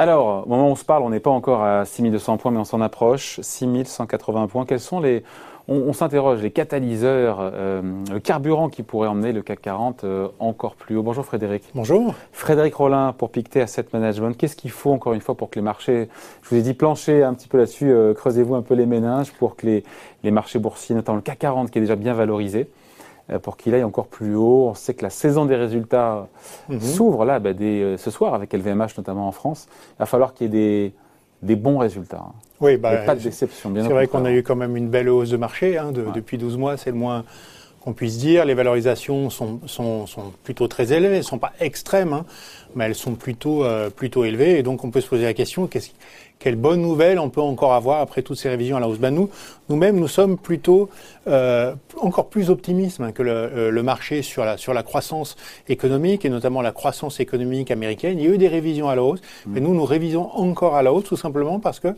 Alors, au moment où on se parle, on n'est pas encore à 6200 points, mais on s'en approche. 6180 points. Quels sont les, on, s'interroge, les catalyseurs, euh, le carburant qui pourrait emmener le CAC 40 euh, encore plus haut. Bonjour Frédéric. Bonjour. Frédéric Rollin pour Pictet Asset Management. Qu'est-ce qu'il faut encore une fois pour que les marchés, je vous ai dit plancher un petit peu là-dessus, euh, creusez-vous un peu les méninges pour que les, les marchés boursiers, notamment le CAC 40 qui est déjà bien valorisé, pour qu'il aille encore plus haut. On sait que la saison des résultats mhm. s'ouvre là bah, dès, ce soir avec LVMH notamment en France. Il va falloir qu'il y ait des, des bons résultats. Hein. Oui, bah, pas de déception. C'est vrai qu'on a eu quand même une belle hausse de marché hein, depuis 12 mois, c'est le moins qu'on puisse dire. Les valorisations sont, sont, sont, plutôt très élevées, elles ne sont pas extrêmes, hein, mais elles sont plutôt, euh, plutôt élevées. Et donc on peut se poser la question, qu'est-ce quelle bonne nouvelle on peut encore avoir après toutes ces révisions à la hausse ben Nous, nous-mêmes, nous sommes plutôt euh, encore plus optimistes hein, que le, euh, le, marché sur la, sur la croissance économique, et notamment la croissance économique américaine. Il y a eu des révisions à la hausse, mmh. mais nous, nous révisons encore à la hausse, tout simplement parce que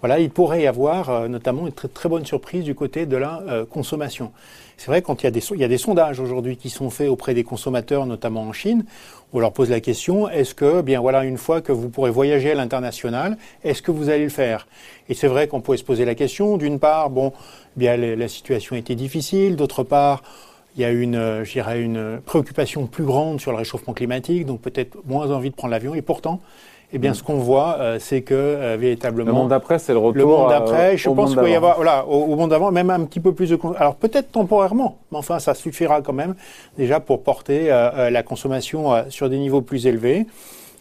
voilà, il pourrait y avoir euh, notamment une très, très, bonne surprise du côté de la euh, consommation. C'est vrai quand il y a des, il y a des sondages aujourd'hui qui sont faits auprès des consommateurs, notamment en Chine, on leur pose la question est-ce que, bien voilà, une fois que vous pourrez voyager à l'international, est-ce que vous allez le faire? Et c'est vrai qu'on pourrait se poser la question. D'une part, bon, bien la situation était difficile. D'autre part, il y a une, euh, une préoccupation plus grande sur le réchauffement climatique, donc peut-être moins envie de prendre l'avion. Et pourtant, eh bien, ce qu'on voit, euh, c'est que euh, véritablement. Le monde d'après, c'est le retour. Le monde d'après, je pense qu'il va y avoir, voilà, au, monde d'avant, même un petit peu plus de. Alors peut-être temporairement, mais enfin, ça suffira quand même déjà pour porter la consommation sur des niveaux plus élevés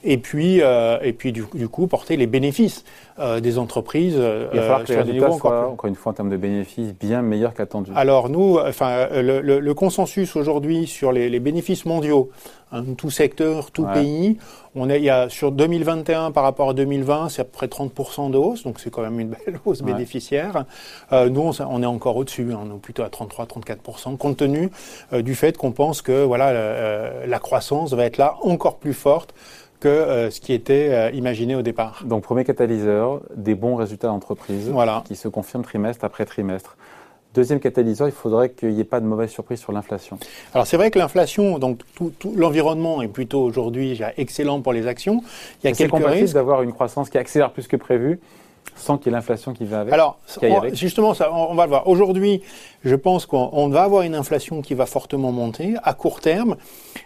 et puis, euh, et puis du, coup, porter les bénéfices euh, des entreprises. Euh, Il va falloir que les résultats soient, encore une fois, en termes de bénéfices, bien meilleurs qu'attendus. Alors nous, enfin, le, le, le consensus aujourd'hui sur les, les, bénéfices mondiaux, hein, tout secteur, tout pays, on est, il y a sur 2021 par rapport à 2020, c'est à peu près 30% de hausse, donc c'est quand même une belle hausse bénéficiaire. Euh, nous, on, est encore au-dessus, hein, on est plutôt à 33-34%, compte tenu euh, du fait qu'on pense que voilà, la croissance va être là encore plus forte que euh, ce qui était euh, imaginé au départ. Donc premier catalyseur, des bons résultats d'entreprise qui se confirment trimestre après trimestre. Deuxième catalyseur, il faudrait qu'il n'y ait pas de mauvaise surprise sur l'inflation. Alors c'est vrai que l'inflation, donc tout, l'environnement est plutôt aujourd'hui excellent pour les actions. Il y a quelques risques d'avoir une croissance qui accélère plus que prévu sans qu'il y ait l'inflation qui va avec Alors, justement, ça, on, va le voir. Aujourd'hui, je pense qu'on va avoir une inflation qui va fortement monter à court terme,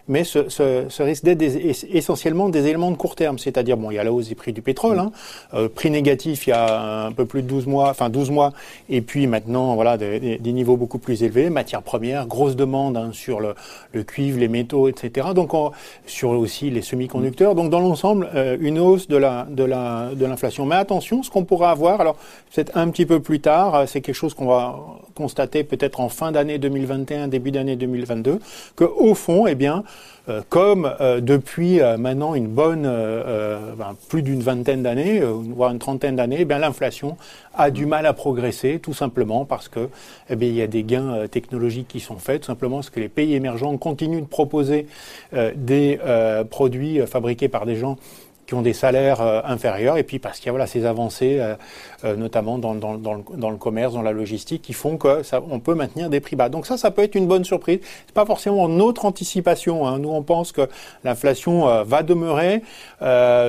mais ce, ce, risque d'être essentiellement des éléments de court terme, c'est-à-dire, bon, il y a la hausse des prix du pétrole, hein, euh, prix négatif il y a un peu plus de 12 mois, enfin 12 mois, et puis maintenant, voilà, des, des niveaux beaucoup plus élevés, matières premières, grosse demande hein, sur le, le, cuivre, les métaux, etc. Donc, on, sur aussi les semi-conducteurs. Donc, dans l'ensemble, euh, une hausse de la de la de l'inflation. Mais attention, ce qu'on pourra avoir, alors peut-être un petit peu plus tard, euh, c'est quelque chose qu'on va constater peut-être en fin d'année 2021, début d'année 2022, que au fond, eh bien, euh, comme euh, depuis maintenant une bonne, ben, plus d'une vingtaine d'années, voire une trentaine d'années, eh bien l'inflation a du mal à progresser, tout simplement parce que eh il y a des gains technologiques qui sont faits, tout simplement parce que les pays émergents continuent de proposer des produits fabriqués par des gens qui ont des salaires euh, inférieurs, et puis parce qu'il y a voilà, ces avancées, euh, euh, notamment dans, dans, dans, le, dans, le, commerce, dans la logistique, qui font que ça, on peut maintenir des prix bas. Donc ça, ça peut être une bonne surprise. C'est pas forcément notre anticipation. Hein. Nous, on pense que l'inflation va demeurer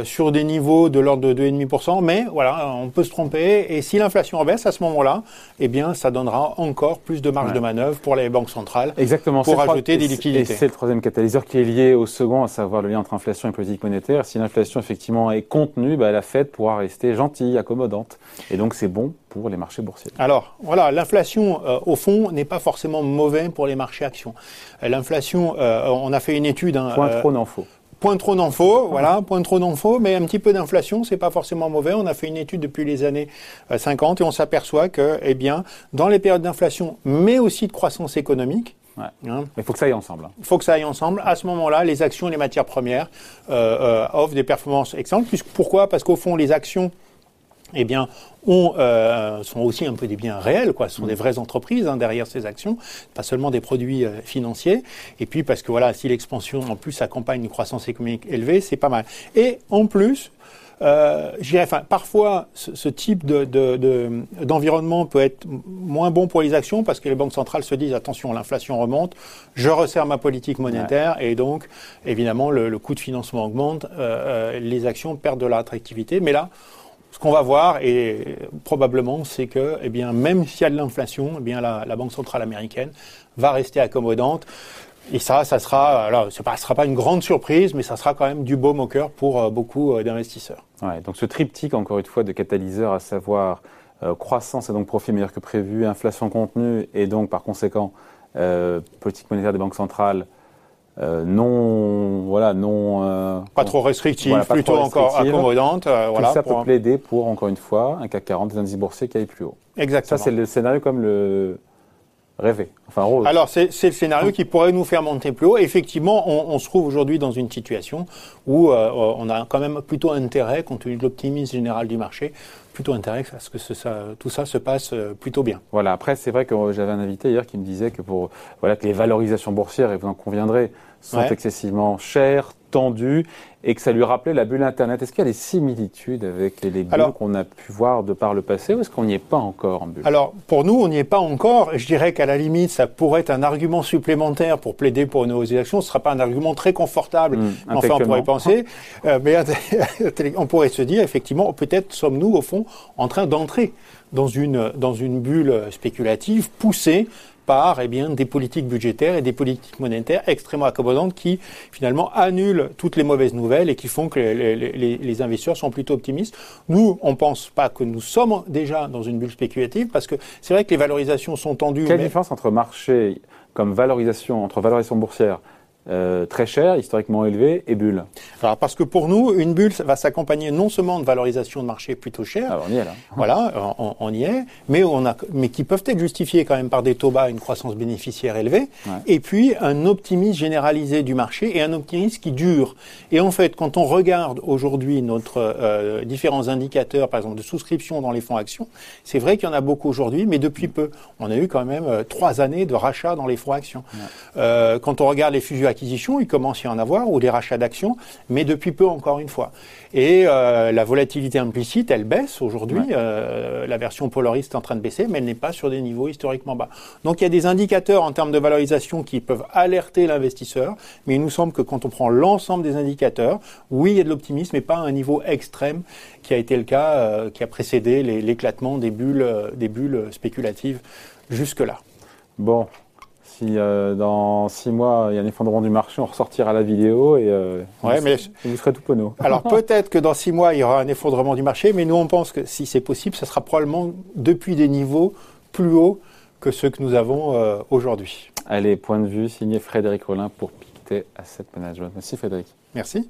sur des niveaux de l'ordre de 2,5%, mais voilà, on peut se tromper. Et si l'inflation baisse à ce moment-là, eh bien, ça donnera encore plus de marge de manœuvre pour les banques centrales Exactement. pour ajouter des liquidités. Et c'est le troisième catalyseur qui est lié au second, à savoir le lien entre inflation et politique monétaire. Si l'inflation effectivement est contenue, bah, la Fed pourra rester gentille, accommodante. Et donc c'est bon pour les marchés boursiers. Alors voilà, l'inflation euh, au fond n'est pas forcément mauvais pour les marchés actions. Euh, l'inflation, euh, on a fait une étude. Hein, point trop n'en faut. Point trop faut, voilà, point trop faut, mais un petit peu d'inflation, c'est pas forcément mauvais. On a fait une étude depuis les années 50 et on s'aperçoit que, eh bien, dans les périodes d'inflation, mais aussi de croissance économique, Hein il faut que ça aille ensemble. Il faut que ça aille ensemble. À ce moment-là, les actions et les matières premières euh, euh, offrent des performances excellentes. pourquoi? Parce qu'au fond, les actions eh bien, euh, sont aussi un peu des biens réels, quoi. Ce sont des vraies entreprises hein, derrière ces actions, pas seulement des produits financiers. Et puis parce que voilà, si l'expansion en plus accompagne une croissance économique élevée, c'est pas mal. Et en plus, euh, enfin, parfois, ce, type d'environnement de, peut être moins bon pour les actions parce que les banques centrales se disent attention, l'inflation remonte, je resserre ma politique monétaire et donc, évidemment, le, coût de financement augmente, euh, euh, les actions perdent de leur attractivité. Mais là, ce qu'on va voir, et probablement, c'est que, eh bien, même s'il y a de l'inflation, eh bien, la, la Banque centrale américaine va rester accommodante. Et ça, ça sera, alors, ce ne sera pas une grande surprise, mais ça sera quand même du beau au cœur pour euh, beaucoup euh, d'investisseurs. Ouais, donc ce triptyque, encore une fois, de catalyseurs, à savoir euh, croissance et donc profit meilleur que prévu, inflation contenue et donc par conséquent politique monétaire des banques centrales non, voilà, non. pas trop restrictive, plutôt encore accommodante. voilà, ça peut plaider pour encore une fois un CAC 40 des indices boursiers qui aillent plus haut. Exactement. Ça c'est le scénario comme le rêver. Enfin, rose. Alors, c'est le scénario qui pourrait nous faire monter plus haut. Effectivement, on, on se trouve aujourd'hui dans une situation où euh, on a quand même plutôt intérêt, compte tenu de l'optimisme général du marché, plutôt intérêt à ce que ça, tout ça se passe euh, plutôt bien. Voilà. Après, c'est vrai que j'avais un invité hier qui me disait que pour voilà que les valorisations boursières, et vous en conviendrez, sont excessivement chères, tendues, et que ça lui rappelait la bulle Internet. Est-ce qu'il y a des similitudes avec les, bulles qu'on a pu voir de par le passé, ou est-ce qu'on n'y est pas encore en bulle? Alors, pour nous, on n'y est pas encore. Je dirais qu'à la limite, ça pourrait être un argument supplémentaire pour plaider pour une actions. Ce ne sera pas un argument très confortable, mmh, enfin, on pourrait penser. Euh, mais on pourrait se dire, effectivement, peut-être sommes-nous, au fond, en train d'entrer dans une, dans une bulle spéculative poussée par eh bien, des politiques budgétaires et des politiques monétaires extrêmement accommodantes qui finalement annulent toutes les mauvaises nouvelles et qui font que les, les, les investisseurs sont plutôt optimistes. Nous, on ne pense pas que nous sommes déjà dans une bulle spéculative parce que c'est vrai que les valorisations sont tendues. Quelle différence entre marché comme valorisation, entre valorisation boursière euh, très cher, historiquement élevé, et bulle Alors parce que pour nous, une bulle va s'accompagner non seulement de valorisation de marché plutôt chère, on y est là. Voilà, on, y est, mais on a, mais qui peuvent être justifiées quand même par des taux bas, une croissance bénéficiaire élevée, et puis un optimisme généralisé du marché et un optimisme qui dure. Et en fait, quand on regarde aujourd'hui notre euh, différents indicateurs, par exemple de souscription dans les fonds actions, c'est vrai qu'il y en a beaucoup aujourd'hui, mais depuis peu, on a eu quand même euh, trois années de rachat dans les fonds actions. Quand on regarde les fusions il commence à y en avoir, ou des rachats d'actions, mais depuis peu encore une fois. Et euh, la volatilité implicite, elle baisse aujourd'hui. Euh, la version polariste est en train de baisser, mais elle n'est pas sur des niveaux historiquement bas. Donc il y a des indicateurs en termes de valorisation qui peuvent alerter l'investisseur, mais il nous semble que quand on prend l'ensemble des indicateurs, oui, il y a de l'optimisme, mais pas à un niveau extrême qui a été le cas, euh, qui a précédé l'éclatement des bulles, des bulles spéculatives jusque-là. Bon, si euh, dans six mois il y a un effondrement du marché, on ressortira la vidéo et, euh, mais vous serez tout penaud. Alors peut-être que dans six mois il y aura un effondrement du marché, mais nous on pense que si c'est possible, ce sera probablement depuis des niveaux plus hauts que ceux que nous avons euh, aujourd'hui. Allez, point de vue signé Frédéric Rollin pour Pictet Asset Management. Merci Frédéric. Merci.